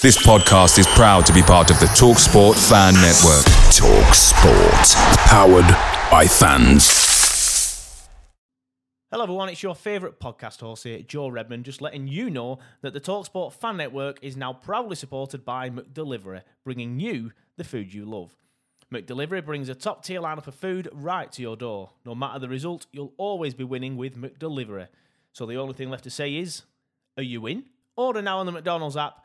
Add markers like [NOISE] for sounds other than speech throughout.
This podcast is proud to be part of the Talk Sport Fan Network. Talk Sport. Powered by fans. Hello, everyone. It's your favourite podcast host here, Joe Redmond, just letting you know that the Talksport Fan Network is now proudly supported by McDelivery, bringing you the food you love. McDelivery brings a top tier lineup of food right to your door. No matter the result, you'll always be winning with McDelivery. So the only thing left to say is, are you in? Order now on the McDonald's app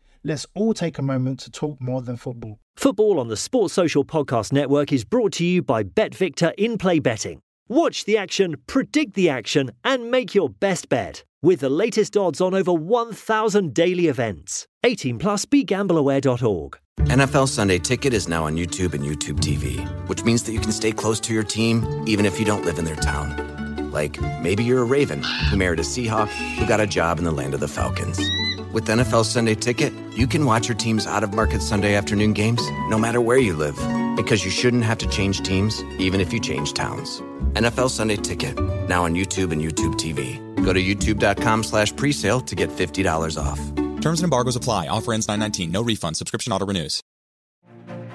Let's all take a moment to talk more than football. Football on the Sports Social Podcast Network is brought to you by BetVictor in play betting. Watch the action, predict the action, and make your best bet with the latest odds on over 1,000 daily events. 18 plus begambleaware.org. NFL Sunday Ticket is now on YouTube and YouTube TV, which means that you can stay close to your team even if you don't live in their town. Like maybe you're a Raven who married a Seahawk who got a job in the land of the Falcons. With NFL Sunday Ticket, you can watch your team's out of market Sunday afternoon games no matter where you live because you shouldn't have to change teams even if you change towns. NFL Sunday Ticket, now on YouTube and YouTube TV. Go to youtube.com slash presale to get $50 off. Terms and embargoes apply. Offer ends 919. No refund. Subscription auto renews.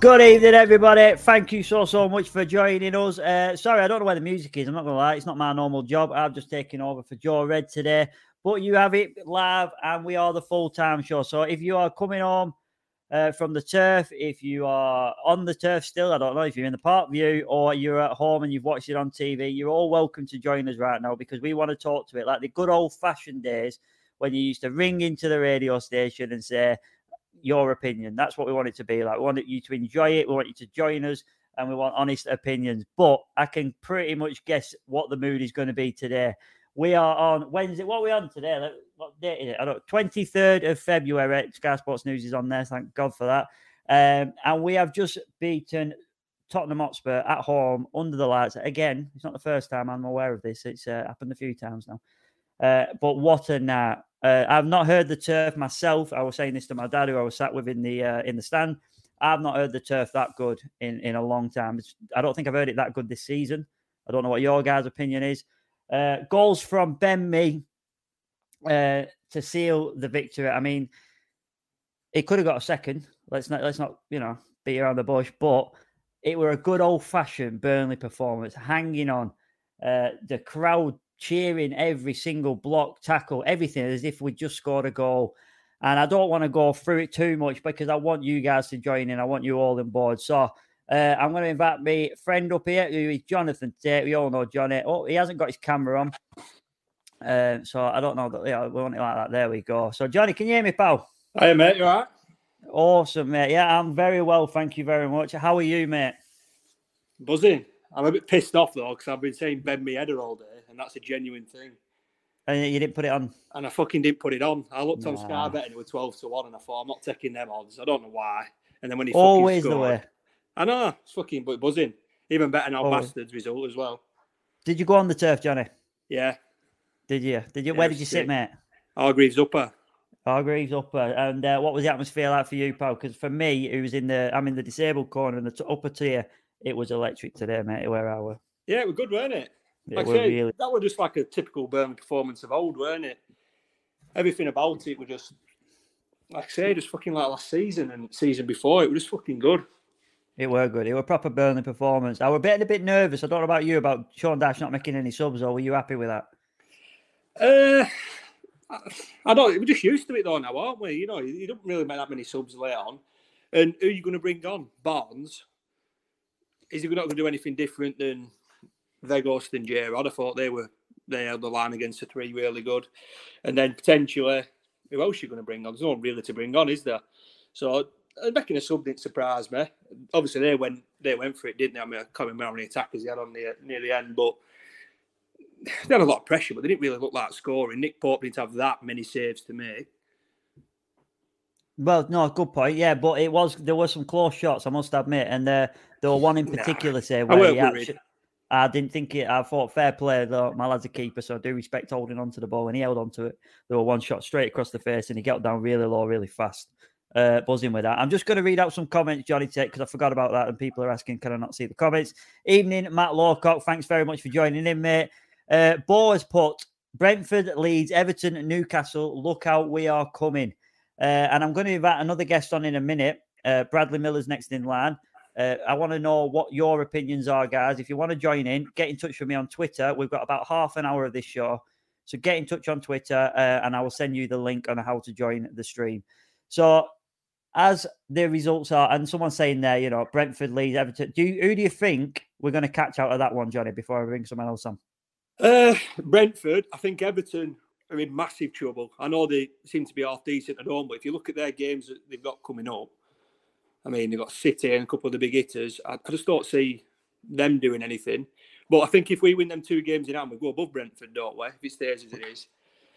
Good evening, everybody. Thank you so, so much for joining us. Uh, sorry, I don't know where the music is. I'm not to lie. It's not my normal job. I've just taken over for Joe Red today. But you have it live, and we are the full time show. So if you are coming home uh, from the turf, if you are on the turf still, I don't know if you're in the park view or you're at home and you've watched it on TV, you're all welcome to join us right now because we want to talk to it like the good old fashioned days when you used to ring into the radio station and say, your opinion. That's what we want it to be like. We want you to enjoy it. We want you to join us and we want honest opinions. But I can pretty much guess what the mood is going to be today. We are on Wednesday. What are we on today? What date is it? I don't 23rd of February. Sky Sports News is on there. Thank God for that. Um, and we have just beaten Tottenham Hotspur at home under the lights. Again, it's not the first time I'm aware of this. It's uh, happened a few times now. Uh, but what a night! Uh, I've not heard the turf myself. I was saying this to my dad, who I was sat with in the uh, in the stand. I've not heard the turf that good in, in a long time. It's, I don't think I've heard it that good this season. I don't know what your guys' opinion is. Uh, goals from Ben Mee uh, to seal the victory. I mean, it could have got a second. Let's not let's not you know beat around the bush, but it were a good old fashioned Burnley performance, hanging on. Uh, the crowd cheering every single block, tackle, everything as if we just scored a goal. And I don't want to go through it too much because I want you guys to join in. I want you all on board. So uh, I'm going to invite my friend up here, who is Jonathan Tate. We all know Johnny. Oh, he hasn't got his camera on. Uh, so I don't know that. Yeah, we want it like that. There we go. So Johnny, can you hear me, pal? Hey, mate. You all right? Awesome, mate. Yeah, I'm very well. Thank you very much. How are you, mate? Buzzing. I'm a bit pissed off though because I've been saying Ben Mee header all day, and that's a genuine thing. And you didn't put it on. And I fucking didn't put it on. I looked on Nah. Sky Bet and it was 12 to 1, and I thought, I'm not taking them odds. I don't know why. And then when he Always fucking the way. I know, it's fucking bu- buzzing. Even better now, Always. Bastards result as well. Did you go on the turf, Johnny? Yeah. Did you? Did you? Yeah, Where did you was sit, mate? Hargreaves upper. Hargreaves upper. And uh, what was the atmosphere like for you, pal? Because for me, it was in the I'm in the disabled corner in the t- upper tier. It was electric today, mate. Where I were. Yeah, it was good, weren't it? Like say, really. That was just like a typical Birmingham performance of old, weren't it? Everything about it was just, like I say, just fucking like last season and season before. It was just fucking good. It were good. It were proper Burnley performance. I were getting a bit nervous. I don't know about you about Sean Dyche not making any subs, or were you happy with that? Uh, I- I don't. We're just used to it though now, aren't we? You know, you don't really make that many subs late on. And who are you going to bring on? Barnes. Is he not going to do anything different than Weghorst and Gerard? I thought they were they held the line against the three really good. And then potentially, who else are you going to bring on? There's no one really to bring on, is there? So uh, making a sub didn't surprise me. Obviously, they went they went for it, didn't they? I mean, I can't remember how many attackers they had on the near the end, but they had a lot of pressure, but they didn't really look like scoring. Nick Pope didn't have that many saves to make. Well, no, good point. Yeah, but it was there were some close shots, I must admit, and uh, there were one in Nah, particular say where he worried. I didn't think it. I thought fair play though. My lad's a keeper, so I do respect holding on to the ball, and he held on to it. There were one shot straight across the face, and he got down really low, really fast. Uh, buzzing with that. I'm just going to read out some comments, Johnny Tate, because I forgot about that, and people are asking, can I not see the comments? Evening, Matt Lawcock. Thanks very much for joining in, mate. Uh, Bo has put Brentford, Leeds, Everton, Newcastle. Look out, we are coming. Uh, and I'm going to invite another guest on in a minute. Uh, Bradley Miller's next in line. Uh, I want to know what your opinions are, guys. If you want to join in, get in touch with me on Twitter. We've got about half an hour of this show. So get in touch on Twitter uh, and I will send you the link on how to join the stream. So, as the results are, and someone's saying there, you know, Brentford, Leeds, Everton. Do you, who do you think we're going to catch out of that one, Johnny, before I bring someone else on? Uh, Brentford, I think Everton are in massive trouble. I know they seem to be half decent at home, but if you look at their games that they've got coming up, I mean, they've got City and a couple of the big hitters. I, I just don't see them doing anything. But I think if we win them two games in hand, we go above Brentford, don't we? If it stays as it is.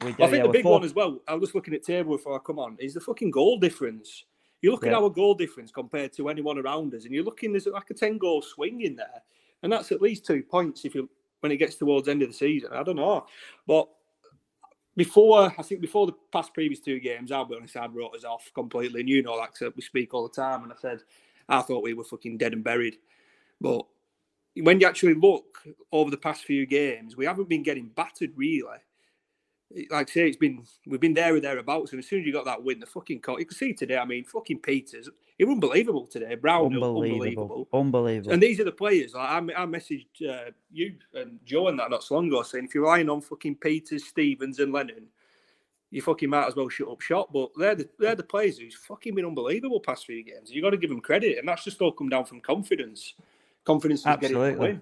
We I think yeah, the big four- one as well, I was just looking at table before I come on, is the fucking goal difference. You look at our goal difference compared to anyone around us, and you're looking, there's like a 10 goal swing in there. And that's at least two points if you when it gets towards the end of the season. I don't know. But before, I think before the past previous two games, I'll be honest, I'd wrote us off completely. And you know, I said, we speak all the time. And I said, I thought we were fucking dead and buried. But when you actually look over the past few games, we haven't been getting battered really. Like I say, it's been we've been there or thereabouts, and as soon as you got that win, the fucking caught. You can see today. I mean, fucking Pieters, he was unbelievable today. Brown, unbelievable. Unbelievable. Unbelievable. And these are the players. Like I, I messaged uh, you and Joe and that not so long ago, saying if you're relying on fucking Pieters, Stephens, and Lennon, you fucking might as well shut up shop. But they're the they're the players who's fucking been unbelievable past few games. You got to give them credit, and that's just all come down from confidence. Confidence is getting the Absolutely. win.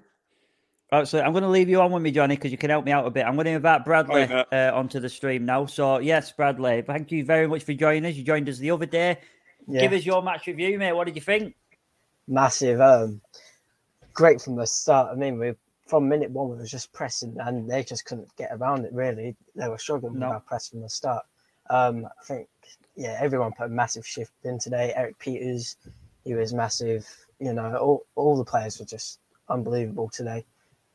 Absolutely. I'm going to leave you on with me, Johnny, because you can help me out a bit. I'm going to invite Bradley uh, onto the stream now. So, yes, Bradley, thank you very much for joining us. You joined us the other day. Yeah. Give us your match review, mate. What did you think? massive. Um, great from the start. I mean, we from minute one we was just pressing, and they just couldn't get around it. Really, they were struggling No. with our press from the start. Um, I think, yeah, everyone put a massive shift in today. Erik Pieters, he was massive. You know, all all the players were just unbelievable today,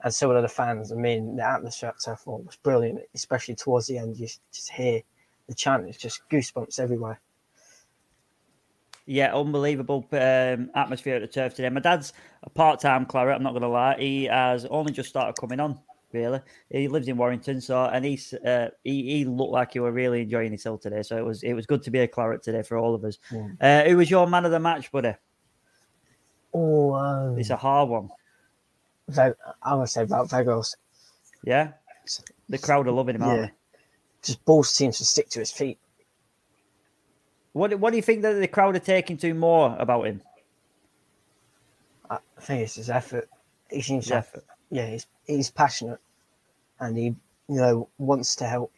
and so were the fans. I mean, the atmosphere I thought was brilliant, especially towards the end. You just hear the chant; it's just goosebumps everywhere. Yeah, unbelievable um, atmosphere at the turf today. My dad's a part-time claret. I'm not going to lie. He has only just started coming on. Really, he lives in Warrington, so and he's uh, he, he looked like he were really enjoying himself today. So it was it was good to be a claret today for all of us. Mm. Uh, who was your man of the match, buddy? Oh, um, It's a hard one. I'm gonna say about Weghorst. Yeah, the crowd are loving him, aren't Yeah. they? Just ball seems to stick to his feet. What what do you think that the crowd are taking to more about him? I think it's his effort. He seems His to effort. Yeah, he's he's passionate, and he you know wants to help.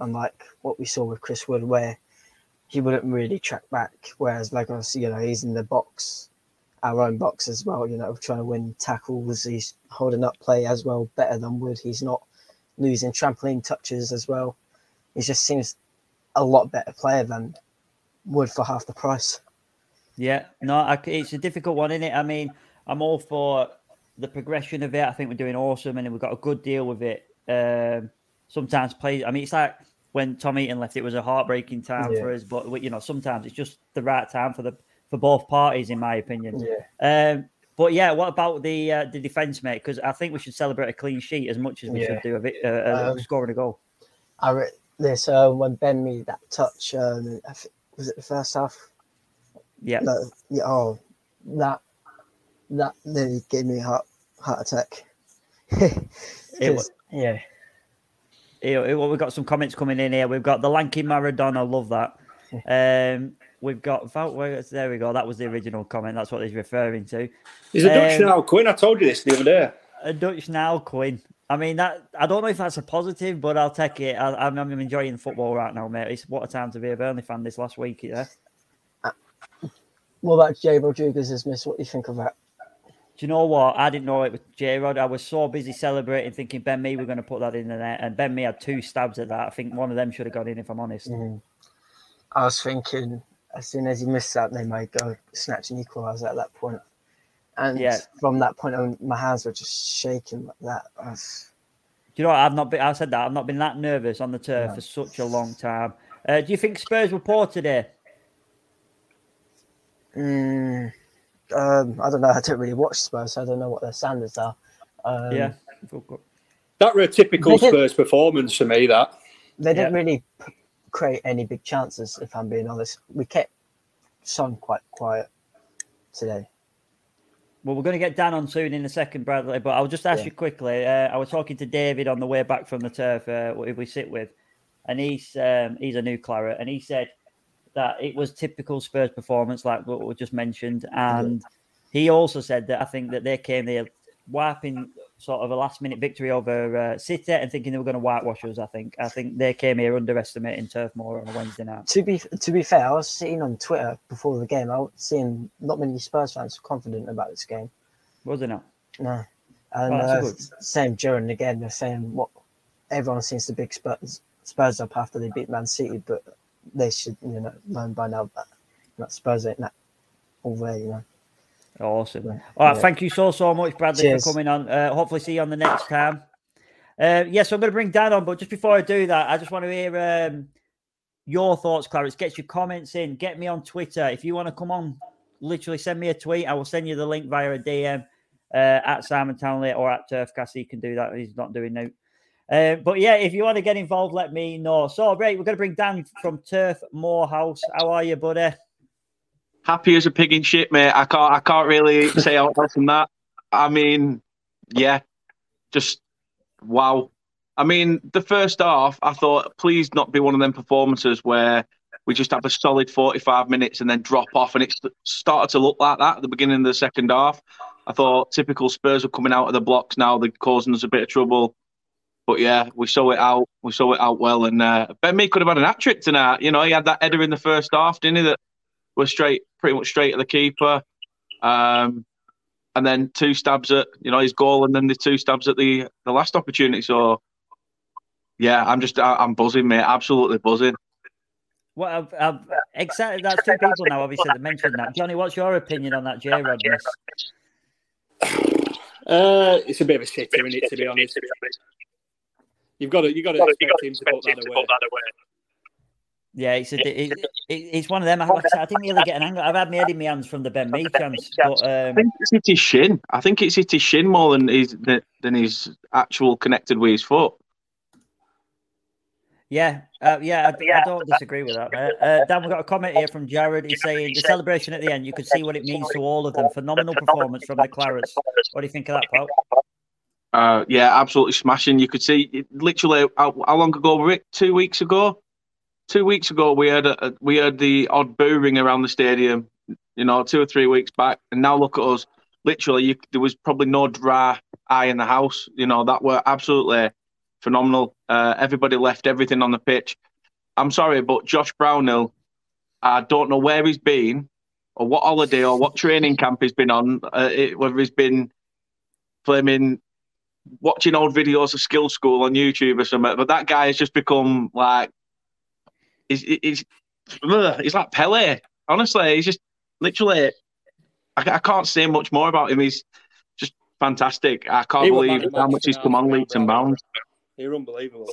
Unlike what we saw with Chris Wood, where he wouldn't really track back, whereas Weghorst, you know, he's in the box, our own box as well. You know, trying to win tackles. He's holding up play as well, better than Wood. He's not losing trampoline touches as well. He just seems a lot better player than Wood for half the price. Yeah, no, I, it's a difficult one, isn't it? I mean, I'm all for the progression of it. I think we're doing awesome, and we've got a good deal with it. Um, sometimes play. I mean, it's like when Tom Heaton left; it was a heartbreaking time Yeah. for us. But you know, sometimes it's just the right time for the for both parties, in my opinion. Yeah. Um, but yeah, what about the uh, the defense, mate? Because I think we should celebrate a clean sheet as much as we Yeah. should do a bit, uh, uh, Um, scoring a goal. I re- this uh, when Ben made that touch. Um, I was it the first half? Yeah. No, yeah. Oh, that that nearly gave me a heart heart attack. [LAUGHS] It wa- 'Cause- yeah. Here, here, well, we've got some comments coming in here. We've got the lanky Maradona, love that. [LAUGHS] Um, we've got there we go. That was the original comment. That's what he's referring to. He's a Dutch Um, Niall Quinn. I told you this the other day. A Dutch Niall Quinn. I mean that. I don't know if that's a positive, but I'll take it. I, I'm, I'm enjoying football right now, mate. It's what a time to be a Burnley fan this last week. Yeah. What about Jay Rodriguez's miss? What do you think of that? Do you know what? I didn't know it was J Rod. I was so busy celebrating, thinking Ben Mee were going to put that in the net, and Ben Mee had two stabs at that. I think one of them should have gone in, if I'm honest. Mhm. I was thinking as soon as he missed that, they might go snatch an equaliser at that point. And Yeah. from that point on, my hands were just shaking like that. I was- Do you know what? I've not been. I said that I've not been that nervous on the turf No. for such a long time. Uh, do you think Spurs were poor today? Mm, um, I don't know. I don't really watch Spurs, so I don't know what their standards are. Um, yeah. That were a typical Spurs performance for me. That They didn't really p- create any big chances, if I'm being honest. We kept Son quite quiet today. Well, we're going to get Dan on soon in a second, Bradley. But I'll just ask Yeah. you quickly. Uh, I was talking to David on the way back from the turf, uh, who we sit with, and he's um, he's a new claret, and he said that it was typical Spurs performance, like what we just mentioned, and he also said that I think that they came there wiping sort of a last minute victory over uh, City and thinking they were going to whitewash us. I think I think they came here underestimating Turf Moor on a Wednesday night. To be to be fair, I was seeing on Twitter before the game. I was seeing not many Spurs fans confident about this game. Wasn't it? No, and Oh, uh, same during the game. They're saying what everyone seems to big Spurs Spurs up after they beat Man City, but they should you know learn by now that that Spurs ain't that all there. You know. Awesome. All right, Yeah. thank you so so much, Bradley, Cheers. for coming on. Uh, hopefully, see you on the next time. Uh, yes, I'm going to bring Dan on, but just before I do that, I just want to hear um, your thoughts, Clarets. Get your comments in. Get me on Twitter if you want to come on. Literally, send me a tweet. I will send you the link via a DM uh, at Simon Townley or at Turfcast. You can do that. He's not doing now. Uh, but yeah, if you want to get involved, let me know. So, great. We're going to bring Dan from Turf Morehouse. How are you, buddy? Happy as a pig in shit, mate. I can't I can't really [LAUGHS] say else than that. I mean, yeah, just wow. I mean, the first half, I thought, please not be one of them performances where we just have a solid 45 minutes and then drop off. And it started to look like that at the beginning of the second half. I thought typical Spurs are coming out of the blocks now. They're causing us a bit of trouble. But yeah, we saw it out. We saw it out well. And uh, Ben Mee could have had an hat trick tonight. You know, he had that header in the first half, didn't he? That was straight, pretty much straight at the keeper. Um, and then two stabs at you know his goal, and then the two stabs at the the last opportunity. So yeah, I'm just I- I'm buzzing, mate. Absolutely buzzing. Well, I've, I've excited. That's two people now, obviously, that mentioned that. Johnny, what's your opinion on that J Rod miss? uh, it's a bit of a sitter, isn't it? To be honest, you've got to you've got to expect him to put that away. Yeah, it's a, it, it, it's one of them. Like I, said, I didn't really get an angle. I've had my head in my hands from the Ben [LAUGHS] Mee chance, but I um, think it's hit his shin. I think it's hit his shin more than his than than his actual connected with his foot. yeah, uh, yeah, I, I don't disagree with that. Uh, Dan, we've got a comment here from Jared. He's saying the celebration at the end, you could see what it means to all of them. Phenomenal performance from the Clarets. What do you think of that, pal? Uh, yeah, absolutely smashing. You could see it, literally how, how long ago were it? Two weeks ago. Two weeks ago, we had a, we had the odd boo ring around the stadium. You know, two or three weeks back, and now look at us. Literally, you, there was probably no dry eye in the house. You know, that were absolutely phenomenal. Uh, everybody left everything on the pitch. I'm sorry, but Josh Brownhill, I don't know where he's been, or what holiday, or what training camp he's been on. Uh, it, whether he's been flaming watching old videos of Skill School on YouTube or something. But that guy has just become like he's he's ugh, he's like Pele. Honestly, he's just literally. I, I can't say much more about him. He's just fantastic. I can't He believe how much he's come on leaps and bounds. You're unbelievable.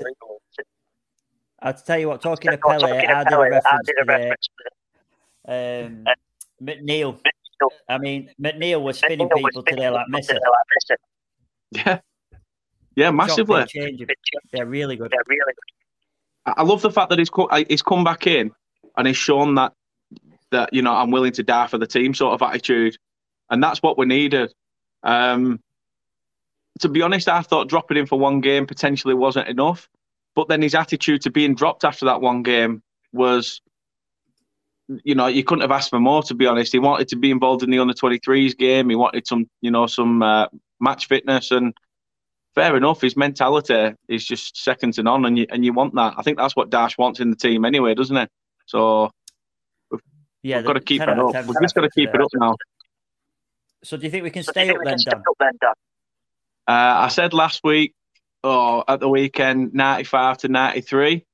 I'll tell you what, talking to Pele, I did a reference to the, um, McNeil. I mean, McNeil was spinning people today like Messi. Yeah, yeah, massively. Shot play change. They're really good. I love the fact that he's co- he's come back in and he's shown that that you know I'm willing to die for the team sort of attitude, and that's what we needed. Um, to be honest, I thought dropping him for one game potentially wasn't enough, but then his attitude to being dropped after that one game was, you know, you couldn't have asked for more. To be honest, he wanted to be involved in the under 23s game. He wanted some, you know, some uh, match fitness and fair enough. His mentality is just second to none, and you and you want that. I think that's what Dyche wants in the team anyway, doesn't it? So Yeah, we've got to keep it up. We've just got to keep it up now. So do you think we can stay up then, Dan? Uh, I said last week, or at the weekend, ninety-five to ninety-three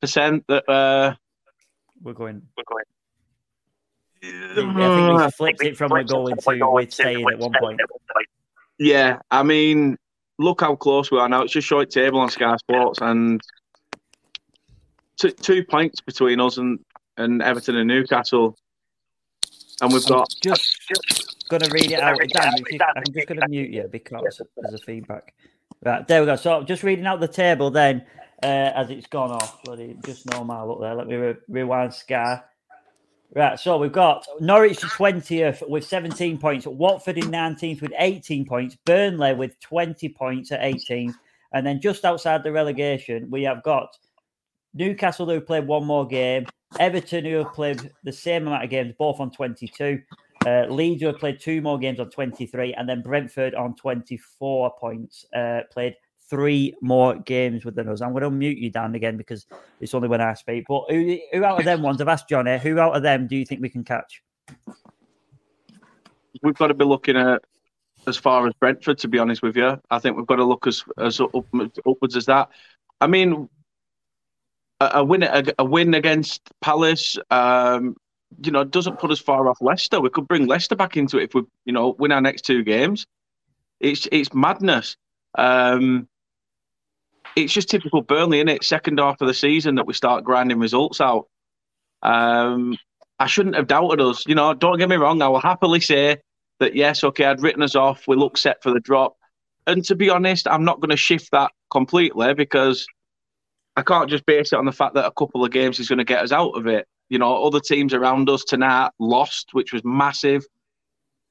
percent that uh, We're going. we're going. I think we flipped it from we're going to we're staying at one point. Yeah, I mean, look how close we are now. It's just short table on Sky Sports, and two, two points between us and, and Everton and Newcastle, and we've got Just, just gonna read it out. Dan, you, I'm just gonna mute you because there's a feedback. Right, there we go. So just reading out the table then, uh, as it's gone off. Bloody, just normal up there. Let me re- rewind Sky. Right, so we've got Norwich 20th with 17 points, Watford in 19th with 18 points, Burnley with 20 points at 18th, and then just outside the relegation, we have got Newcastle who played one more game, Everton who have played the same amount of games, both on 22, uh, Leeds who have played two more games on 23, and then Brentford on 24 points, uh, played three more games within us. I'm going to mute you Dan, again because it's only when I speak. But who, who out of them ones? I've asked Johnny. Who out of them do you think we can catch? we've got to be looking at as far as Brentford. To be honest with you, I think we've got to look as as up, upwards as that. I mean, a, a win a, a win against Palace, um, you know, doesn't put us far off Leicester. We could bring Leicester back into it if we, you know, win our next two games. It's it's madness. Um, it's just typical Burnley, isn't it? Second half of the season that we start grinding results out. Um, I shouldn't have doubted us. You know, don't get me wrong. I will happily say that yes, okay, I'd written us off. We look set for the drop. And to be honest, I'm not going to shift that completely because I can't just base it on the fact that a couple of games is going to get us out of it. You know, other teams around us tonight lost, which was massive.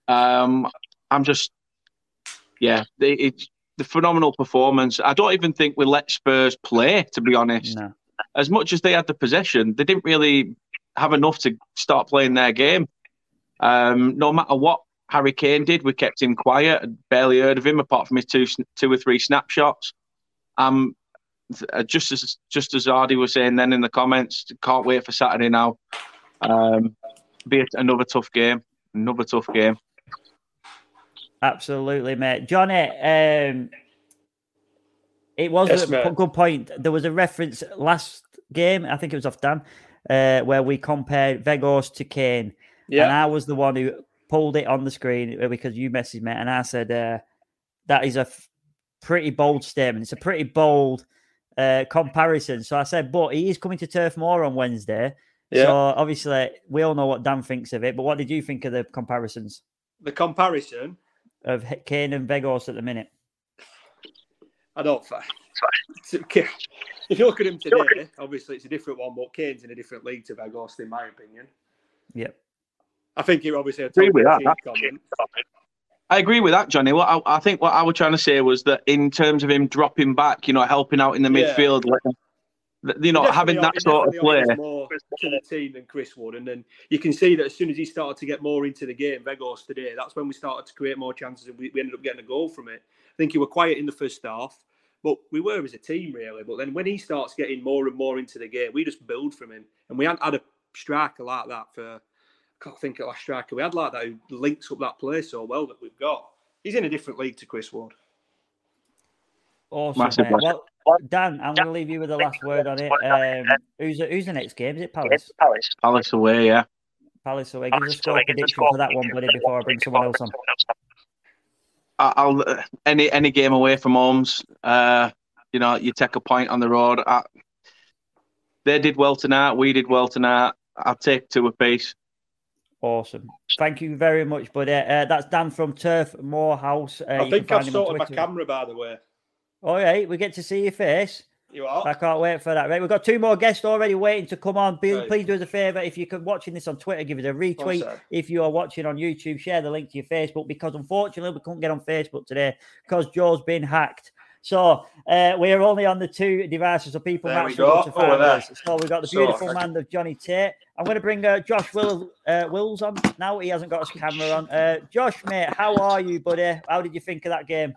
Um, I'm just, yeah, it, it's the phenomenal performance. I don't even think we let Spurs play, to be honest. No. As much as they had the possession, they didn't really have enough to start playing their game. Um, no matter what Harry Kane did, we kept him quiet. Barely heard of him apart from his two, two or three snapshots. Um, uh, just as just as Hardy was saying then in the comments, can't wait for Saturday now. Um, be it another tough game, another tough game. Absolutely, mate. Johnny, um, it was Yes, a mate. good point. There was a reference last game, I think it was off Dan, uh, where we compared Weghorst to Kane. Yeah. And I was the one who pulled it on the screen because you messaged me, and I said, uh, that is a f- pretty bold statement. It's a pretty bold uh, comparison. So I said, but he is coming to Turf Moor on Wednesday. Yeah. So obviously, we all know what Dan thinks of it. But what did you think of the comparisons The comparison, of Kane and Weghorst at the minute? I don't. fi- If you look at him today, obviously it's a different one, but Kane's in a different league to Weghorst, in my opinion. Yep. I think you're obviously Agree with that. comment. I agree with that, Johnny. What I, I think what I was trying to say was that in terms of him dropping back, you know, helping out in the Yeah. midfield, like, you know, He having that sort of definitely play. more to the team than Chris Wood, and then you can see that as soon as he started to get more into the game, Weghorst today, that's when we started to create more chances, and we, we ended up getting a goal from it. I think he were quiet in the first half, but we were as a team really. But then when he starts getting more and more into the game, we just build from him, and we hadn't had a striker like that for. I can't think of last striker we had like that who links up that play so well that we've got. He's in a different league to Chris Ward. Awesome, Massive, massive. Well, Dan, I'm going to leave you with the last word on it. Um, who's the, who's the next game? Is it Palace? Palace. Palace away, yeah. Palace away. Give us a score prediction for that one, buddy, before I bring someone else on. I- I'll uh, any any game away from homes. Uh, you know, you take a point on the road. I, they did well tonight. We did well tonight. I'll take two apiece. Awesome. Thank you very much, buddy. Uh, that's Dan from Turf Morehouse. Uh, I think I've find sorted my camera, by the way. All right, we get to see your face. You are? I can't wait for that. Right, we've got two more guests already waiting to come on. Right. Please do us a favour if you're watching this on Twitter, give us a retweet. if you are watching on YouTube, share the link to your Facebook because unfortunately we couldn't get on Facebook today because Joe's been hacked. So uh, we are only on the two devices, so people There we go. to find us. So we've got the beautiful man of Johnny Tate. I'm going to bring uh, Josh Will, uh, Wills on now. He hasn't got his camera on. Uh, Josh, mate, how are you, buddy? How did you think of that game?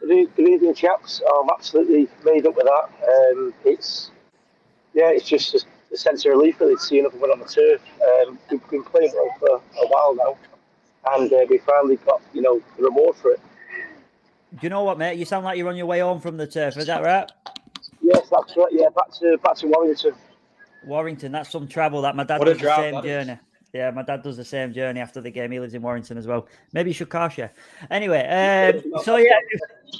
Good, evening, chaps. I'm absolutely made up with that. Um, it's yeah, it's just a, a sense of relief really to see another one on the turf. Um, we've been playing well for a while now, and uh, we finally got you know the reward for it. Do you know what, mate? You sound like you're on your way home from the turf. Is that right? Yes, that's right. Yeah, back to back to Warrington. Warrington, that's some travel. That my dad What a does the same that is. journey. Yeah, my dad does the same journey after the game. He lives in Warrington as well. Maybe you should car share. Anyway, um, [LAUGHS] so yeah,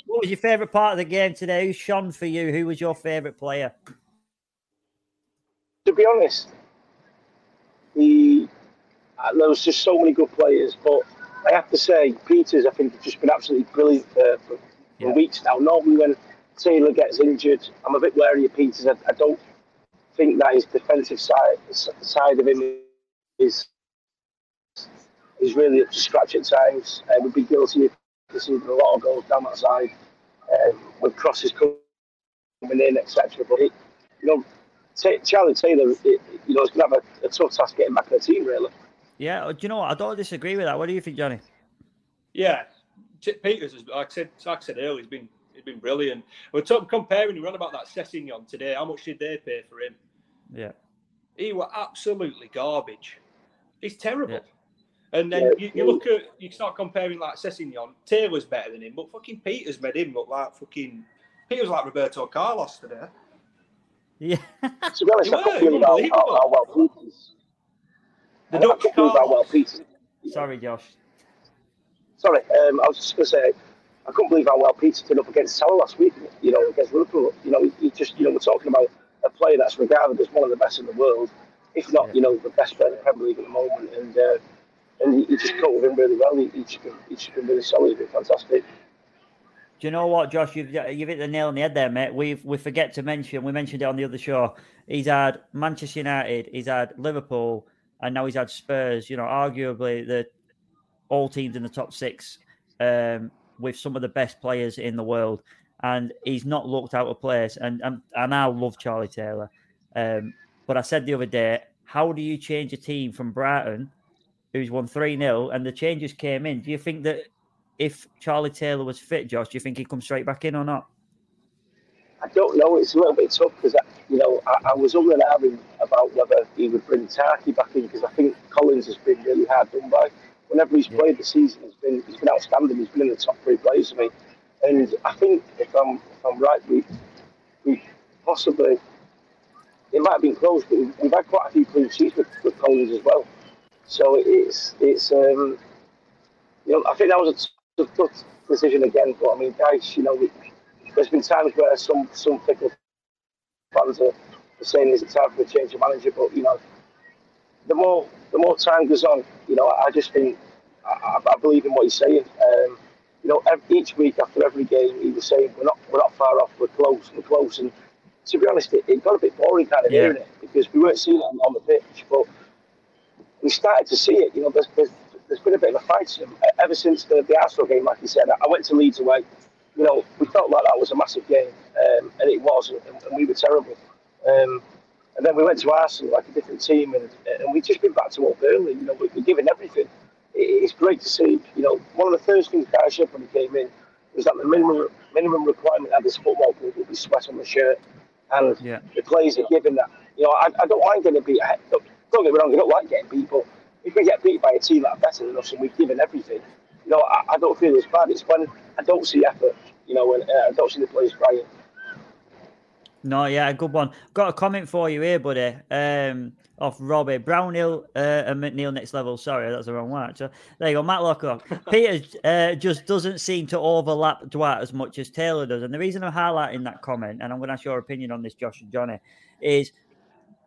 what was your favourite part of the game today? Who shone for you? Who was your favourite player? To be honest, the uh, there was just so many good players, but I have to say Pieters, I think, has just been absolutely brilliant for, for, for weeks now. Normally, when Taylor gets injured, I'm a bit wary of Pieters. I, I don't think that his defensive side side of him is is really up to scratch at times. Uh, would be guilty of conceding a lot of goals down that side um, with crosses coming in, etc. But it, you know, Ta- Charlie Taylor, it, you know, is going to have a, a tough task getting back in the team, really. Yeah, uh, do you know what? I don't disagree with that. What do you think, Johnny? Yeah, Ch- Pieters, has, like I said, like I said earlier, he's been he's been brilliant. We're talking comparing. We ran about that Sessegnon today. How much did they pay for him? Yeah. He were absolutely garbage. He's terrible. Yeah. And then Yeah. you, you look at you start comparing like Sessegnon. Taylor's better than him, but fucking Pieters made him look like fucking. Pieters like Roberto Carlos today. Yeah. To be honest, He I were, can't believe how, how, how well Pieters. The I can't Dutch believe how well Pieters. Sorry, Josh. Sorry, um, I was just going to say, I couldn't believe how well Pieters turned up against Salah last week. You know, against Liverpool. You know, he, he just, you know, we're talking about a player that's regarded as one of the best in the world, if not, you know, the best player in the Premier League at the moment. And uh, and he, he just caught with him really well. He, he's just been really solid. He's been fantastic. Do you know what, Josh? You've you've hit the nail on the head there, mate. We we forget to mention. We mentioned it on the other show. He's had Manchester United. He's had Liverpool, and now he's had Spurs. You know, arguably the all teams in the top six um, with some of the best players in the world, and he's not looked out of place. And and, and I love Charlie Taylor, um, but I said the other day, how do you change a team from Brighton, who's won three 0 and the changes came in? Do you think that if Charlie Taylor was fit, Josh, do you think he'd come straight back in or not? I don't know. It's a little bit tough because you know I, I was and ahhing about whether he would bring Tarky back in because I think Collins has been really hard done by. Whenever he's played the season, he's been he's been outstanding. He's been in the top three players for me, and I think if I'm if I'm right, we we possibly it might have been close, but we've, we've had quite a few clean sheets with, with Collins as well. So it's it's um, you know I think that was a tough, decision again. But I mean, guys, you know, we, there's been times where some some fickle fans are, saying it's time for a change of manager, but you know, the more the more time goes on, you know, I, I just think I, I believe in what he's saying. Um, you know, ev each week after every game, he was saying we're not we're not far off, we're close, we're close, and to be honest, it, it got a bit boring kind of Yeah. hearing it because we weren't seeing it on, on the pitch, but we started to see it. You know, there's, there's, there's been a bit of a fight to ever since the, the Arsenal game. Like you said, I went to Leeds away. You know, we felt like that was a massive game, um, and it was, and, and we were terrible. Um, and then we went to Arsenal, like a different team, and, and we've just been back to Old Burnley. You know, we- we're giving everything. It, it's great to see. You know, one of the first things Guy said when he came in was that the minimum minimum requirement at this football club would be sweat on the shirt, and Yeah. the players are giving that. You know, I, I don't mind getting beat. I, don't, get me wrong, I don't like getting beat, but if we get beat by a team that are better than us and we've given everything, you know, I, I don't feel as bad. It's when I don't see effort. you know, and uh, I don't see the players crying. No, yeah, good one. Got a comment for you here, buddy. Um, off Robbie Brownhill uh, and McNeil next level. Sorry, that's the wrong one. Actually. There you go, Matt Lockrock. [LAUGHS] Peter uh, just doesn't seem to overlap Dwight as much as Taylor does, and the reason I'm highlighting that comment, and I'm going to ask your opinion on this, Josh and Johnny, is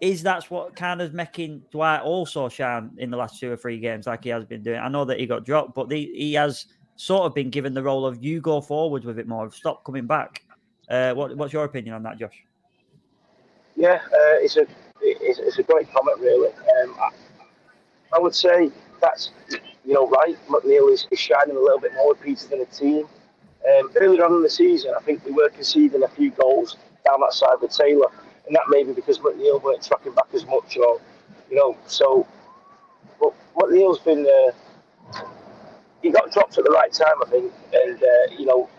is that's what kind of making Dwight also shine in the last two or three games, like he has been doing. I know that he got dropped, but the, he has sort of been given the role of you go forward with it more, stop coming back. Uh, what, what's your opinion on that, Josh? Yeah, uh, it's a it's, it's, a great comment, really. Um, I, I, would say that's you know right. McNeil is, is shining a little bit more with Peter than a team. Um, earlier on in the season, I think we were conceding a few goals down that side with Taylor, and that may be because McNeil weren't tracking back as much, or you know. So, but McNeil's been uh, he got dropped at the right time, I think, and uh, you know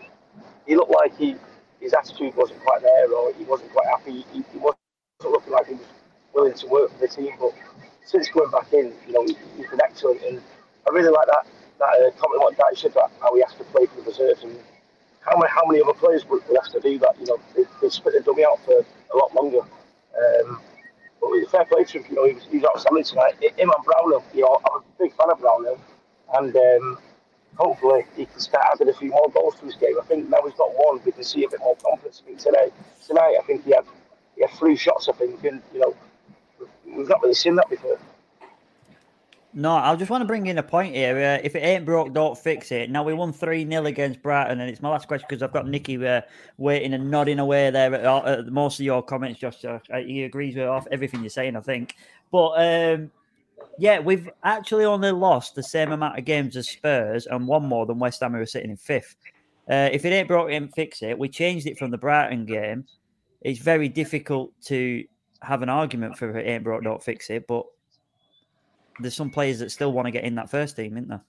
he looked like he his attitude wasn't quite there, or he wasn't quite happy. He, he wasn't looking like he was willing to work for the team. But since going back in, you know, he's been excellent, and I really like that that uh, comment what Daddy said about how he has to play for the reserves and how many how many other players would, would have to do that. You know, they, they split the dummy out for a lot longer. Um, but with fair play to him, you know, he was, he was outstanding tonight. Him and Brownhill, you know, I'm a big fan of Brownhill, and um, hopefully he can start adding a few more goals to his game. I think now he's got one, we can see a bit more confidence. I think today, tonight, I think he had he had three shots. I think, and you know, we've not really seen that before. No, I just want to bring in a point here. Uh, if it ain't broke, don't fix it. Now we won three 0 against Brighton, and it's my last question because I've got Nicky uh, waiting and nodding away there at, at, most of your comments. Josh, uh, he agrees with off everything you're saying, I think. But um, yeah, we've actually only lost the same amount of games as Spurs and one more than West Ham, who are sitting in fifth. Uh, if it ain't broke, ain't fix it. We changed it from the Brighton game. It's very difficult to have an argument for it ain't broke, don't fix it. But there's some players that still want to get in that first team, isn't there?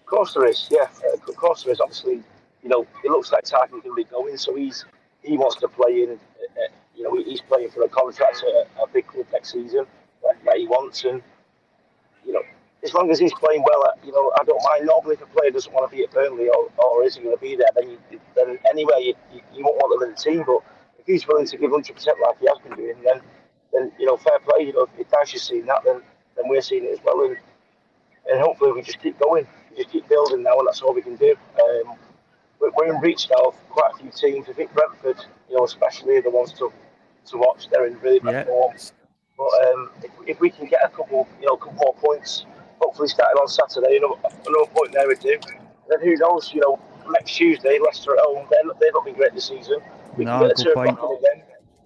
Of course there is, yeah. Of course there is. Obviously, you know, it looks like Tarkin can be going, so he's he wants to play in. Uh, uh you know, he's playing for a contract at a big club next season that, that, he wants, and you know, as long as he's playing well, uh, you know, I don't mind. Normally, if a player doesn't want to be at Burnley or, or is he going to be there, then you, then anyway, you, you, you won't want them in the team. But if he's willing to give hundred percent like he has been doing, then then you know, fair play. You know, if Dyche is seeing that, then then we're seeing it as well, and and hopefully we just keep going, we just keep building now, and that's all we can do. Um, we're in reach now of quite a few teams. I think Brentford, you know, especially the ones to to watch. They're in really bad yeah. form. But um, if, if, we can get a couple, you know, a couple more points, hopefully starting on Saturday, you know, another point there we do. Then who knows? You know, next Tuesday, Leicester at home. They're, they've not been great this season. We no, can get a turn back in again.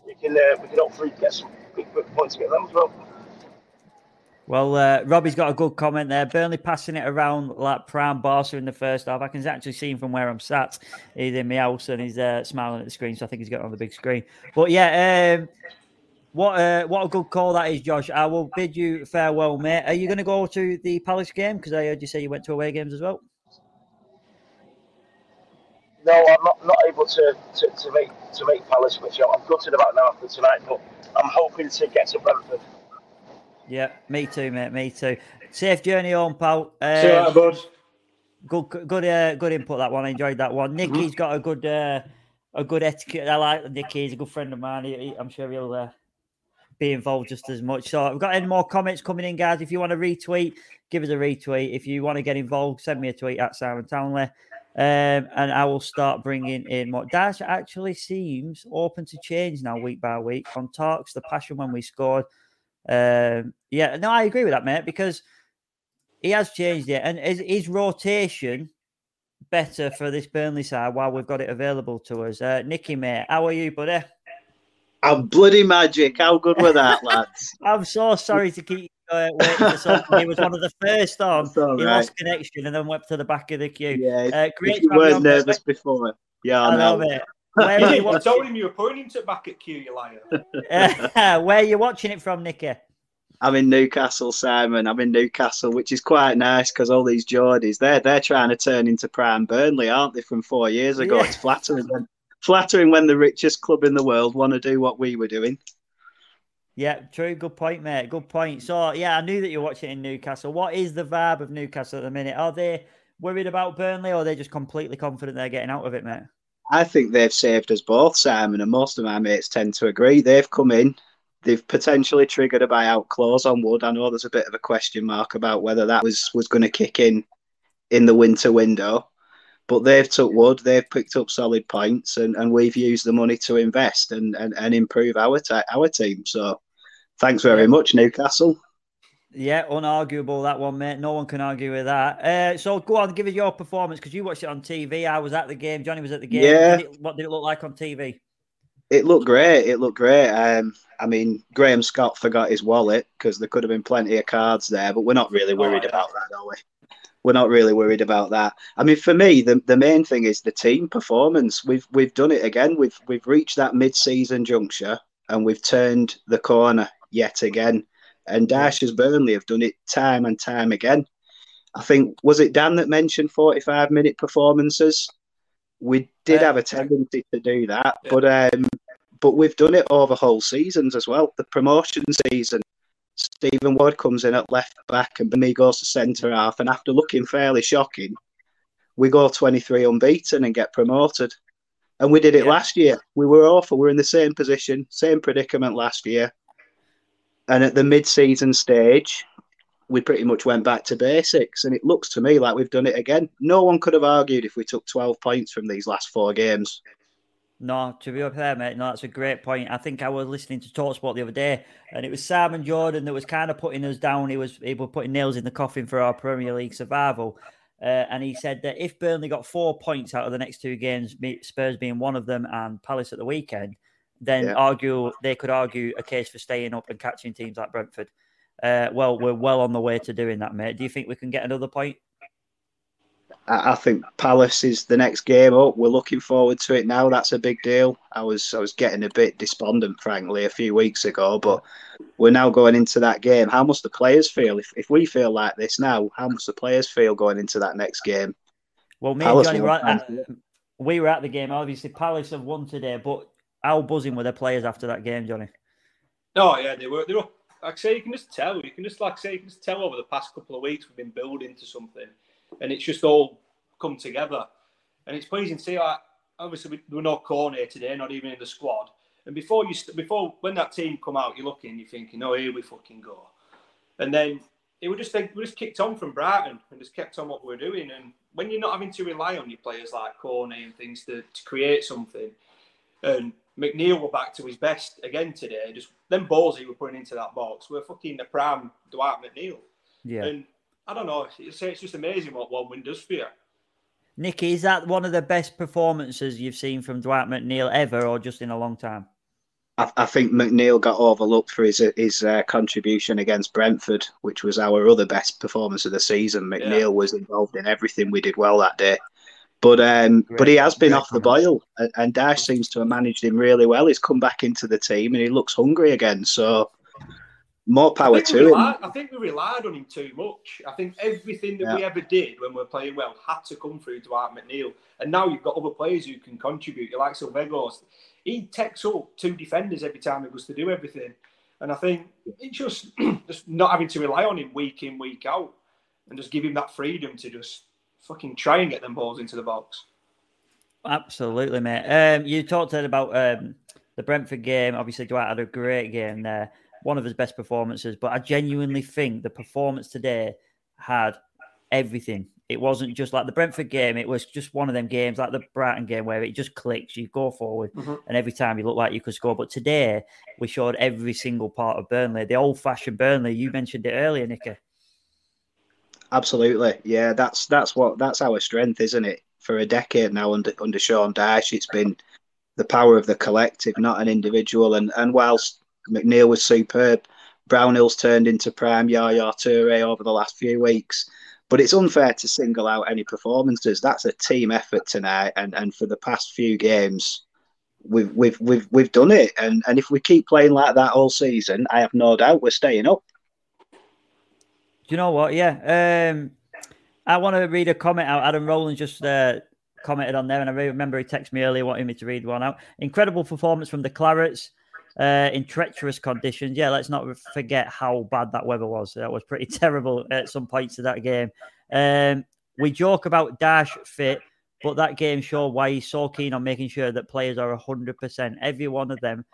We can uh, we can hopefully get some big, big points to get them as well. Well, uh, Robbie's got a good comment there. Burnley passing it around like prime Barca in the first half. I can actually see him from where I'm sat. He's in my house and he's uh, smiling at the screen, so I think he's got on the big screen. But yeah, um, what uh, what a good call that is, Josh. I will bid you farewell, mate. Are you going to go to the Palace game? Because I heard you say you went to away games as well. No, I'm not, not able to, to, to make to make Palace, which I'm gutted about now after tonight. But I'm hoping to get to Brentford. Yeah, me too, mate. Me too. Safe journey home, pal. Um, See you later, bud. Good, good, uh, good input. That one. I enjoyed that one. Nicky's mm-hmm. got a good, uh, a good etiquette. I like Nicky. He's a good friend of mine. He, he, I'm sure he'll uh, be involved just as much. So I've got any more comments coming in, guys. If you want to retweet, give us a retweet. If you want to get involved, send me a tweet at Simon Townley. Um, and I will start bringing in more. Dyche actually seems open to change now, week by week. On talks, the passion when we scored. Um, yeah, no, I agree with that, mate, because he has changed it, and his, his rotation better for this Burnley side while we've got it available to us. Uh, Nicky, mate, how are you, buddy? I'm bloody magic. How good were that, [LAUGHS] lads? I'm so sorry to keep you uh, waiting for something. He was one of the first on. He right. lost connection and then went to the back of the queue. Yeah, uh, great. You weren't nervous before. Yeah, I, I know. know Where [LAUGHS] you, you I told him you were pointing to back at Q, you liar. uh, [LAUGHS] where are you watching it from, Nicky? I'm in Newcastle, Simon. I'm in Newcastle, which is quite nice because all these Geordies, they're they're trying to turn into prime Burnley, aren't they? From four years ago, yeah. it's flattering when flattering when the richest club in the world want to do what we were doing. Yeah, true. Good point, mate. Good point. So, yeah, I knew that you're watching in Newcastle. What is the vibe of Newcastle at the minute? Are they worried about Burnley, or are they just completely confident they're getting out of it, mate? I think they've saved us both, Simon, and most of my mates tend to agree. They've come in, they've potentially triggered a buyout clause on Wood. I know there's a bit of a question mark about whether that was was going to kick in in the winter window, but they've took Wood, they've picked up solid points, and, and we've used the money to invest and, and, and improve our t- our team. So, thanks very much, Newcastle. Yeah, unarguable that one, mate. No one can argue with that. Uh, so go on, give us your performance because you watched it on TV. I was at the game. Johnny was at the game. Yeah. Did it- what did it look like on TV? It looked great. It looked great. Um, I mean, Graham Scott forgot his wallet because there could have been plenty of cards there, but we're not really worried about that, are we? We're not really worried about that. I mean, for me, the, the main thing is the team performance. We've we've done it again. We've we've reached that mid-season juncture and we've turned the corner yet again. And Dyche's Burnley have done it time and time again. I think was it Dan that mentioned 45 minute performances? We did have a tendency to do that, but um, but we've done it over whole seasons as well. The promotion season, Stephen Ward comes in at left back and Mee goes to centre half, and after looking fairly shocking, we go 23 unbeaten and get promoted. And we did it last year. We were awful. We were in the same position, same predicament last year. And at the mid-season stage, we pretty much went back to basics. And it looks to me like we've done it again. No one could have argued if we took 12 points from these last four games. No, to be fair, mate, no, that's a great point. I think I was listening to Talksport the other day, and it was Simon Jordan that was kind of putting us down. He was he was putting nails in the coffin for our Premier League survival. Uh, and he said that if Burnley got four points out of the next two games, Spurs being one of them and Palace at the weekend, then Yeah. argue they could argue a case for staying up and catching teams like Brentford. Uh, well, we're well on the way to doing that, mate. Do you think we can get another point? I, think Palace is the next game up. We're looking forward to it now. That's a big deal. I was I was getting a bit despondent, frankly, a few weeks ago, but we're now going into that game. How must the players feel? If if we feel like this now, how must the players feel going into that next game? Well, me Palace and Johnny were at, we were at the game. Obviously, Palace have won today, but how buzzing were the players after that game, Johnny? No, yeah, they were. They were. Like I say, you can just tell. You can just like say, you can just tell over the past couple of weeks we've been building to something, and it's just all come together. And it's pleasing to see. Like, obviously, we, there were no Cornet today, not even in the squad. And before you, before when that team come out, you're looking, you're thinking, oh, here we fucking go. And then it would just think we just kicked on from Brighton and just kept on what we were doing. And when you're not having to rely on your players like Cornet and things to, to create something, and McNeil were back to his best again today. Just them balls he were putting into that box were fucking the prime Dwight McNeil. Yeah. And I don't know. It's, it's just amazing what one win does for you. Nicky, is that one of the best performances you've seen from Dwight McNeil ever, or just in a long time? I, I think McNeil got overlooked for his his uh, contribution against Brentford, which was our other best performance of the season. McNeil Yeah. was involved in everything we did well that day. But um, but he has been great off the boil, and, and Dyche seems to have managed him really well. He's come back into the team, and he looks hungry again. So more power think, we to him. I think we relied on him too much. I think everything that we ever did when we were playing well had to come through Dwight McNeil. And now you've got other players who can contribute. You like Silvegos. He takes up two defenders every time he goes to do everything. And I think it's just [CLEARS THROAT] just not having to rely on him week in, week out, and just give him that freedom to just fucking try and get them balls into the box. Absolutely, mate. Um, you talked about um, the Brentford game. Obviously, Dwight had a great game there, one of his best performances. But I genuinely think the performance today had everything. It wasn't just like the Brentford game; it was just one of them games, like the Brighton game, where it just clicks. You go forward, Mhm. and every time you look like you could score. But today, we showed every single part of Burnley, the old-fashioned Burnley. You mentioned it earlier, Nicky. Absolutely, yeah. That's that's what that's our strength, isn't it? For a decade now under under Sean Dyche, it's been the power of the collective, not an individual. And and whilst McNeil was superb, Brownhill's turned into prime Yaya Toure over the last few weeks. But it's unfair to single out any performances. That's a team effort tonight, and, and for the past few games, we've we've we've we've done it. And and if we keep playing like that all season, I have no doubt we're staying up. You know what? Yeah. Um, I want to read a comment out. Adam Rowland just uh, commented on there, and I remember he texted me earlier wanting me to read one out. Incredible performance from the Clarets uh, in treacherous conditions. Yeah, let's not forget how bad that weather was. That was pretty [LAUGHS] terrible at some points of that game. Um, We joke about Dyche fit, but that game showed why he's so keen on making sure that players are 100%. Every one of them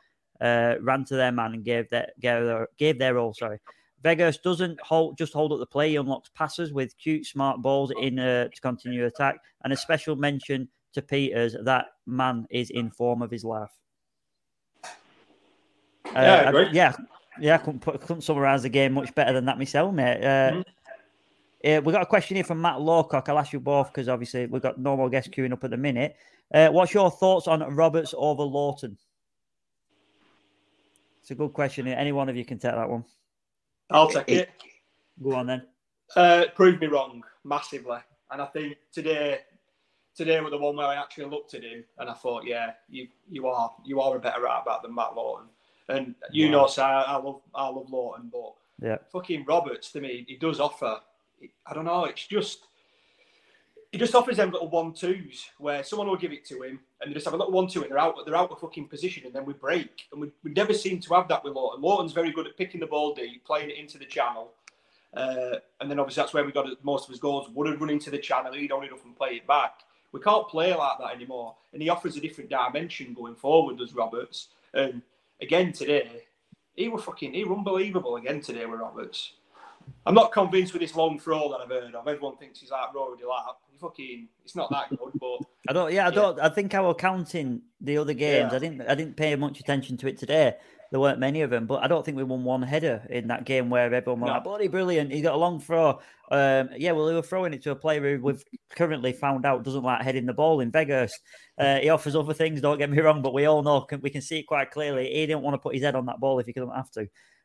uh, ran to their man and gave their, gave their, gave their all. Sorry. Weghorst doesn't hold just hold up the play. He unlocks passes with cute, smart balls in uh, to continue attack. And a special mention to Pieters. That man is in form of his life. Uh, Yeah, I yeah, yeah. I couldn't, put, couldn't summarize the game much better than that myself, mate. Uh, Mm-hmm. uh, we got a question here from Matt Lawcock. I'll ask you both because obviously we've got no more guests queuing up at the minute. Uh, what's your thoughts on Roberts over Lowton? It's a good question. Any one of you can take that one. I'll take it. Go on then. Uh, proved me wrong massively, and I think today, today was the one where I actually looked at him and I thought, yeah, you you are you are a better right back than Matt Lowton, and you Wow. know, Si, I love I love Lowton, but Yeah. fucking Roberts to me, he does offer. I don't know. It's just he just offers them little one twos where someone will give it to him and they just have a little one two and they're out they're out of fucking position and then we break and we, we never seem to have that with Lowton. Lowton's very good at picking the ball deep, playing it into the channel, uh, and then obviously that's where we got most of his goals. Would have run into the channel, he'd only enough and play it back. We can't play like that anymore, and he offers a different dimension going forward. Does Roberts? And again today, he was fucking he were unbelievable again today with Roberts. I'm not convinced with this long throw that I've heard of. Everyone thinks he's like Rory Delap. He fucking, it's not that good, but I don't. Yeah, I don't. I think I was counting the other games. Yeah. I didn't. I didn't pay much attention to it today. There weren't many of them, but I don't think we won one header in that game where everyone was No. like, "Bloody brilliant!" He got a long throw. Um, yeah, well, they were throwing it to a player who we've currently found out doesn't like heading the ball in Weghorst. Uh, he offers other things. Don't get me [LAUGHS] wrong, but we all know can, we can see it quite clearly. He didn't want to put his head on that ball if he couldn't have to.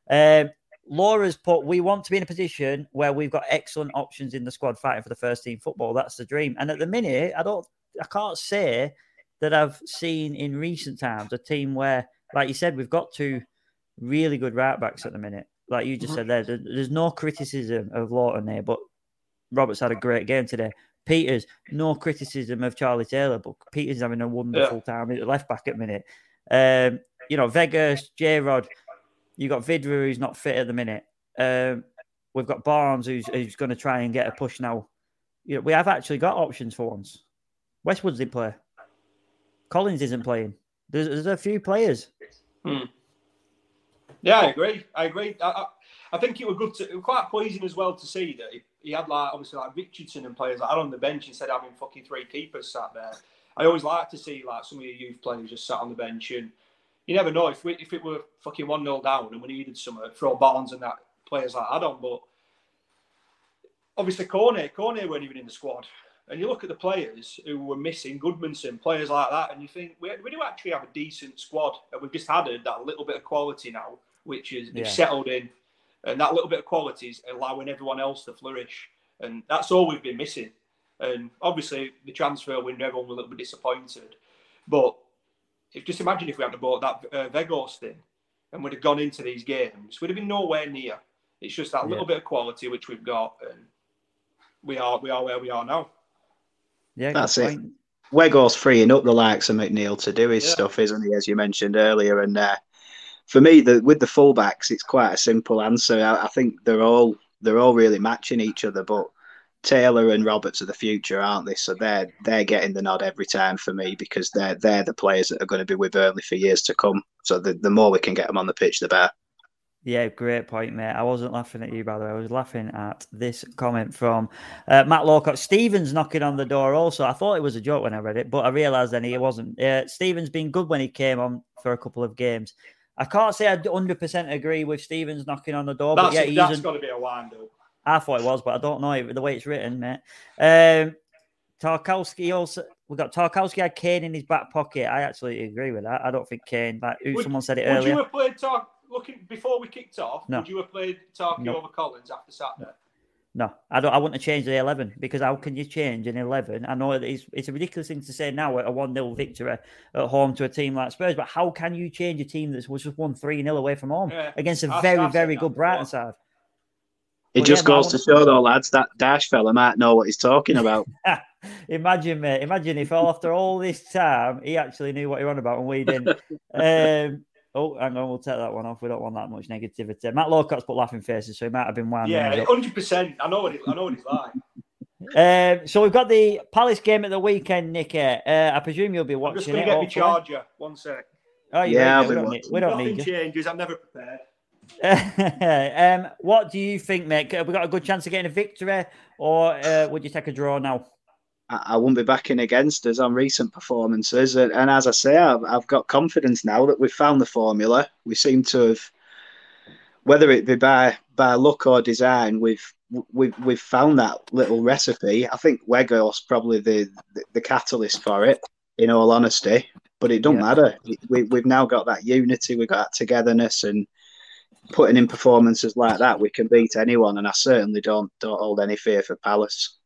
Um, Laura's put, we want to be in a position where we've got excellent options in the squad fighting for the first team football. That's the dream. And at the minute, I don't, I can't say that I've seen in recent times a team where, like you said, we've got two really good right backs at the minute. Like you just said there, there- there's no criticism of Lowton there, but Roberts had a great game today. Pieters, no criticism of Charlie Taylor, but Pieters having a wonderful time at left back at the minute. Um, you know, Weghorst, J Rod, you got Vydra who's not fit at the minute. Um, we've got Barnes who's who's going to try and get a push now. You know, we have actually got options for once. Westwood's didn't play. Collins isn't playing. There's, there's a few players. Hmm. Yeah, I agree. I agree. I, I, I think it was good to, quite pleasing as well to see that he, he had like obviously like Richardson and players like on the bench instead of having fucking three keepers sat there. I always like to see like some of your youth players just sat on the bench and you never know if we, if it were fucking one 0 down and we needed some uh, throw Barnes and that players like that on, but obviously Cornet, Cornet weren't even in the squad. And you look at the players who were missing, Gudmundsson, players like that, and you think we, we do actually have a decent squad. And we've just added that little bit of quality now, which is they've Yeah. settled in. And that little bit of quality is allowing everyone else to flourish. And that's all we've been missing. And obviously, the transfer window, everyone was a little bit disappointed. But if just imagine if we hadn't bought that uh, Weghorst thing and we'd have gone into these games, we'd have been nowhere near. It's just that little Yeah. bit of quality which we've got, and we are we are where we are now. Yeah, That's it. point. Weghorst freeing up the likes of McNeil to do his Yeah. stuff, isn't he? As you mentioned earlier, and uh, for me, the, with the fullbacks, it's quite a simple answer. I, I think they're all they're all really matching each other, but Taylor and Roberts are the future, aren't they? So they're they're getting the nod every time for me because they're they're the players that are going to be with Burnley for years to come. So the, the more we can get them on the pitch, the better. Yeah, great point, mate. I wasn't laughing at you, by the way. I was laughing at this comment from uh, Matt Lawcock. Stephens knocking on the door also. I thought it was a joke when I read it, but I realised then he wasn't. Uh, Stephens been good when he came on for a couple of games. I can't say I 100% agree with Stephens knocking on the door, but yeah, he's that's an- got to be a wind up. I thought it was, but I don't know the way it's written, mate. Um, Tarkowski also, we got Tarkowski had Kane in his back pocket. I absolutely agree with that. I don't think Kane, like who- Would- someone said it Would earlier. you have played Tark looking before we kicked off? No. Would you have played Tarky No. over Collins after Saturday? No, I don't. I wouldn't have changed the eleven because how can you change an eleven? I know it's, it's a ridiculous thing to say now at a one 0 victory at home to a team like Spurs, but how can you change a team that's was just won three 0 away from home Yeah, against a I've- very I've very good Brighton side? It Well, just yeah, goes to show, though, lads, that Dyche fella might know what he's talking about. [LAUGHS] Imagine, mate. Imagine if all after all this time he actually knew what he was on about and we didn't. [LAUGHS] um, oh, hang on, we'll take that one off. We don't want that much negativity. Matt Lawcott's put laughing faces, so he might have been wound. Yeah, hundred percent. I know what it, I know what it's like. Um, so we've got the Palace game at the weekend, Nicky. Uh, I presume you'll be I'm watching just going it. to get my hopefully. charger. One sec. Oh, Yeah, yeah, I'll we don't, need, we don't Nothing need you. changes. I'm never prepared. [LAUGHS] um, what do you think, mate? Have we got a good chance of getting a victory, or uh, would you take a draw now? I, I won't be backing against us on recent performances. And, and as I say, I've, I've got confidence now that we've found the formula. We seem to have, whether it be by by luck or design, we've we've we've found that little recipe. I think Weghorst probably the, the the catalyst for it. In all honesty, but it don't Yeah. matter. We we've now got that unity, we've got that togetherness, and putting in performances like that, we can beat anyone. And I certainly don't don't hold any fear for Palace.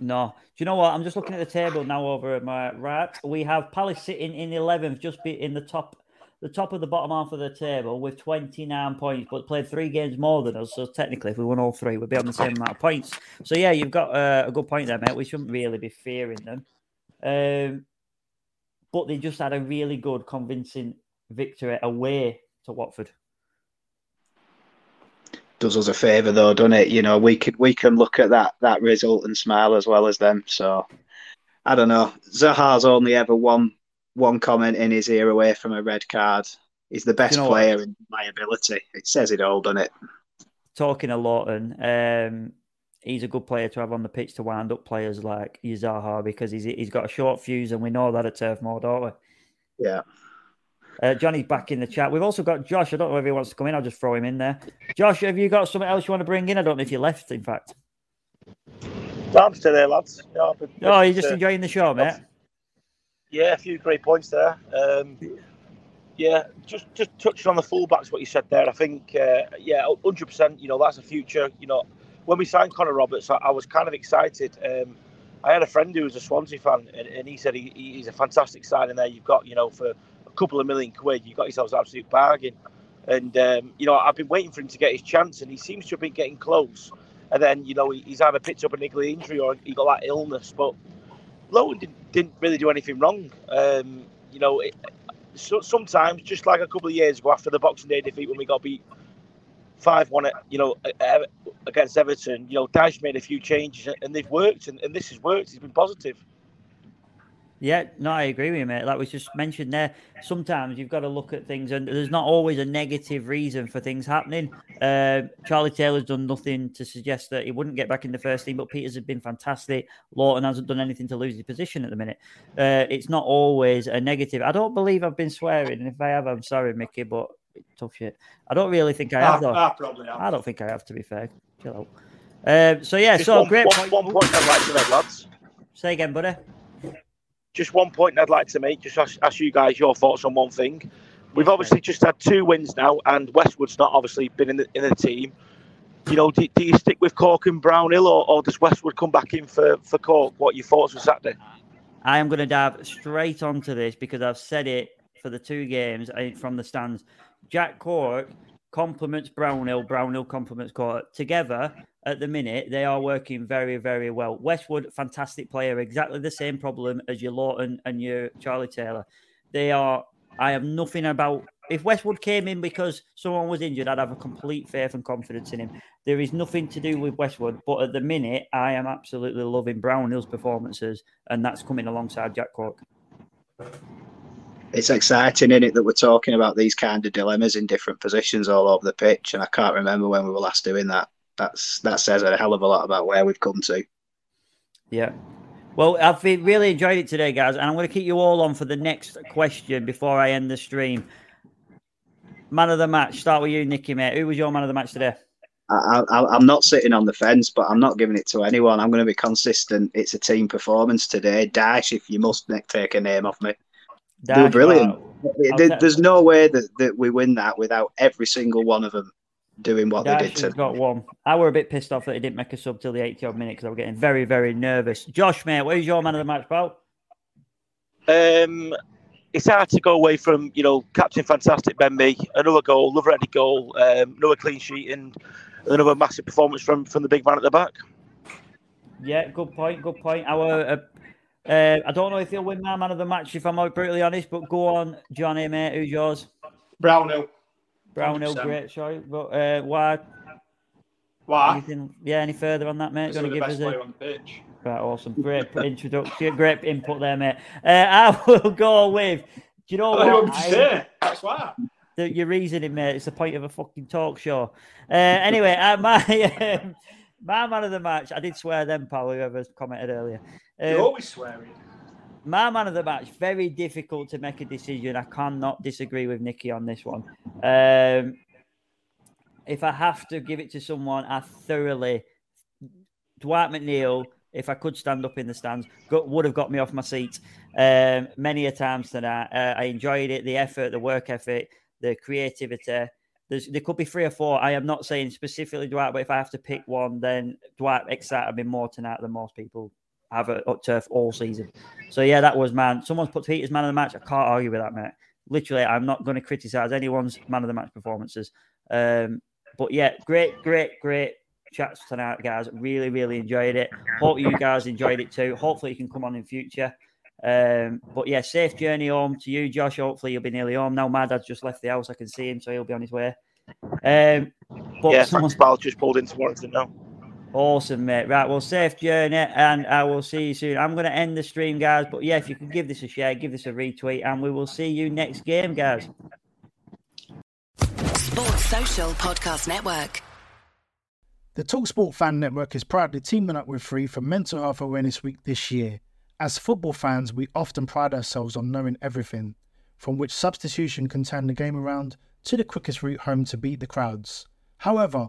No. Do you know what? I'm just looking at the table now over at my right. We have Palace sitting in 11th, just be in the top, the top of the bottom half of the table with 29 points, but played three games more than us. So technically, if we won all three, we'd be on the same amount of points. So yeah, you've got uh, a good point there, mate. We shouldn't really be fearing them. Um, but they just had a really good, convincing victory away to Watford. Does us a favour though, doesn't it? You know, we could we can look at that that result and smile as well as them. So I don't know. Zaha's only ever one one comment in his ear away from a red card. He's the best know what? player in my ability. It says it all, doesn't it? talking a lot, and um, he's a good player to have on the pitch to wind up players like Zaha because he's he's got a short fuse, and we know that at Turf Moor, don't we? Yeah. Uh, Johnny's back in the chat. We've also got Josh. I don't know if he wants to come in. I'll just throw him in there. Josh, have you got something else you want to bring in? I don't know if you left, in fact. I'm still there, lads. Yeah, been- Oh, you're just uh, enjoying the show, mate. Yeah, a few great points there. Um, yeah, just just touching on the fullbacks, what you said there. I think, uh, yeah, hundred percent. You know, that's the future. You know, when we signed Connor Roberts, I, I was kind of excited. Um, I had a friend who was a Swansea fan, and, and he said he, he's a fantastic signing there. You've got, you know, for a couple of million quid, you got yourselves an absolute bargain. And um, you know, I've been waiting for him to get his chance, and he seems to have been getting close. And then, you know, he, he's either picked up a niggly injury or he got that illness. But Lowton didn't, didn't really do anything wrong. Um, you know, it, so, sometimes, just like a couple of years ago after the Boxing Day defeat when we got beat five one, you know, against Everton, you know, Dyche made a few changes and they've worked, and, and this has worked. He's been positive. Yeah, no, I agree with you, mate. Like we just mentioned there, sometimes you've got to look at things, and there's not always a negative reason for things happening. Uh, Charlie Taylor's done nothing to suggest that he wouldn't get back in the first team, but Pieters has been fantastic. Lowton hasn't done anything to lose his position at the minute. Uh, it's not always a negative. I don't believe I've been swearing, and if I have, I'm sorry, Mickey, but tough shit. I don't really think I have, though. I probably have. I don't think I have, to be fair. Chill out. Um, so yeah, Just so one, great. one, one point I'd like to make, lads. Say again, buddy. Just one point I'd like to make. Just ask, ask you guys your thoughts on one thing. We've obviously just had two wins now, and Westwood's not obviously been in the in the team. You know, do, do you stick with Cork and Brownhill, or, or does Westwood come back in for, for Cork? What are your thoughts on Saturday? I am going to dive straight onto this because I've said it for the two games from the stands. Jack Cork complements Brownhill, Brownhill complements Cork. Together, at the minute, they are working very, very well. Westwood, fantastic player, exactly the same problem as your Lowton and your Charlie Taylor. They are, I have nothing about. If Westwood came in because someone was injured, I'd have a complete faith and confidence in him. There is nothing to do with Westwood, but at the minute, I am absolutely loving Brownhill's performances, and that's coming alongside Jack Cork. It's exciting, is it, that we're talking about these kind of dilemmas in different positions all over the pitch. And I can't remember when we were last doing that. That's that says a hell of a lot about where we've come to. Yeah. Well, I've really enjoyed it today, guys, and I'm going to keep you all on for the next question before I end the stream. Man of the match. Start with you, Nicky, mate. Who was your man of the match today? I, I, I'm not sitting on the fence, but I'm not giving it to anyone. I'm going to be consistent. It's a team performance today. Dash, if you must take a name off me. they were brilliant. wow. There-. There's no way that, that we win that without every single one of them doing what they did has to. got one. I were a bit pissed off that he didn't make a sub till the 80 odd minute because I was getting very, very nervous. Josh, mate, where's your man of the match, pal? Um, it's hard to go away from you know Captain Fantastic Ben Mee, another goal, another ready goal, um, another clean sheet, and another massive performance from from the big man at the back. Yeah, good point. Good point. Our, uh, uh, I don't know if he'll win my man of the match, if I'm brutally honest, but go on, Johnny, mate. Who's yours? Brownhill. Brownhill, 100%. great show. But uh, why? Why? Anything, yeah, any further on that, mate? Because Do you I'm want the to give best us a... on the pitch. Right, awesome. Great [LAUGHS] introduction, great input there, mate. Uh, I [LAUGHS] will go with. Do you know I what? say. That's why. The, your reasoning, mate. It's the point of a fucking talk show. Uh, anyway, uh, my [LAUGHS] um, my man of the match. I did swear then, pal. Whoever commented earlier. You're Um, always swearing. My man of the match. Very difficult to make a decision. I cannot disagree with Nikki on this one. Um, if I have to give it to someone, I thoroughly Dwight McNeil. If I could stand up in the stands, got, would have got me off my seat um, many a times tonight. Uh, I enjoyed it, the effort, the work effort, the creativity. There's, there could be three or four. I am not saying specifically Dwight, but if I have to pick one, then Dwight excited me more tonight than most people have at up turf all season. So yeah, that was man. Someone's put Pieters man of the match. I can't argue with that, mate. Literally, I'm not going to criticize anyone's man of the match performances. Um, but yeah, great, great, great chats tonight, guys. Really, really enjoyed it. Hope you guys enjoyed it too. Hopefully, you can come on in future. Um, but yeah, safe journey home to you, Josh. Hopefully, you'll be nearly home now. My dad's just left the house. I can see him, so he'll be on his way. Um, but yeah, someone- thanks, pal. Just pulled into Warrington now. Awesome, mate. Right, well, safe journey, and I will see you soon. I'm going to end the stream, guys. But yeah, if you can give this a share, give this a retweet, and we will see you next game, guys. Sports Social Podcast Network. The Talksport Fan Network is proudly teaming up with Free for Mental Health Awareness Week this year. As football fans, we often pride ourselves on knowing everything, from which substitution can turn the game around to the quickest route home to beat the crowds. However,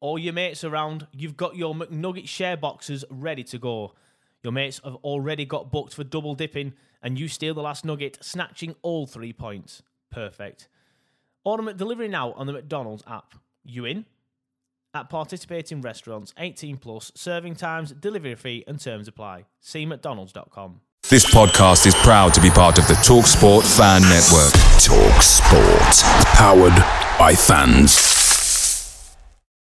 All your mates around. You've got your McNugget share boxes ready to go. Your mates have already got booked for double dipping, and you steal the last nugget, snatching all three points. Perfect. Order delivery now on the McDonald's app. You in? At participating restaurants, 18 plus, serving times, delivery fee, and terms apply. See McDonald's.com. This podcast is proud to be part of the TalkSport Fan Network. Talk Sport. Powered by fans.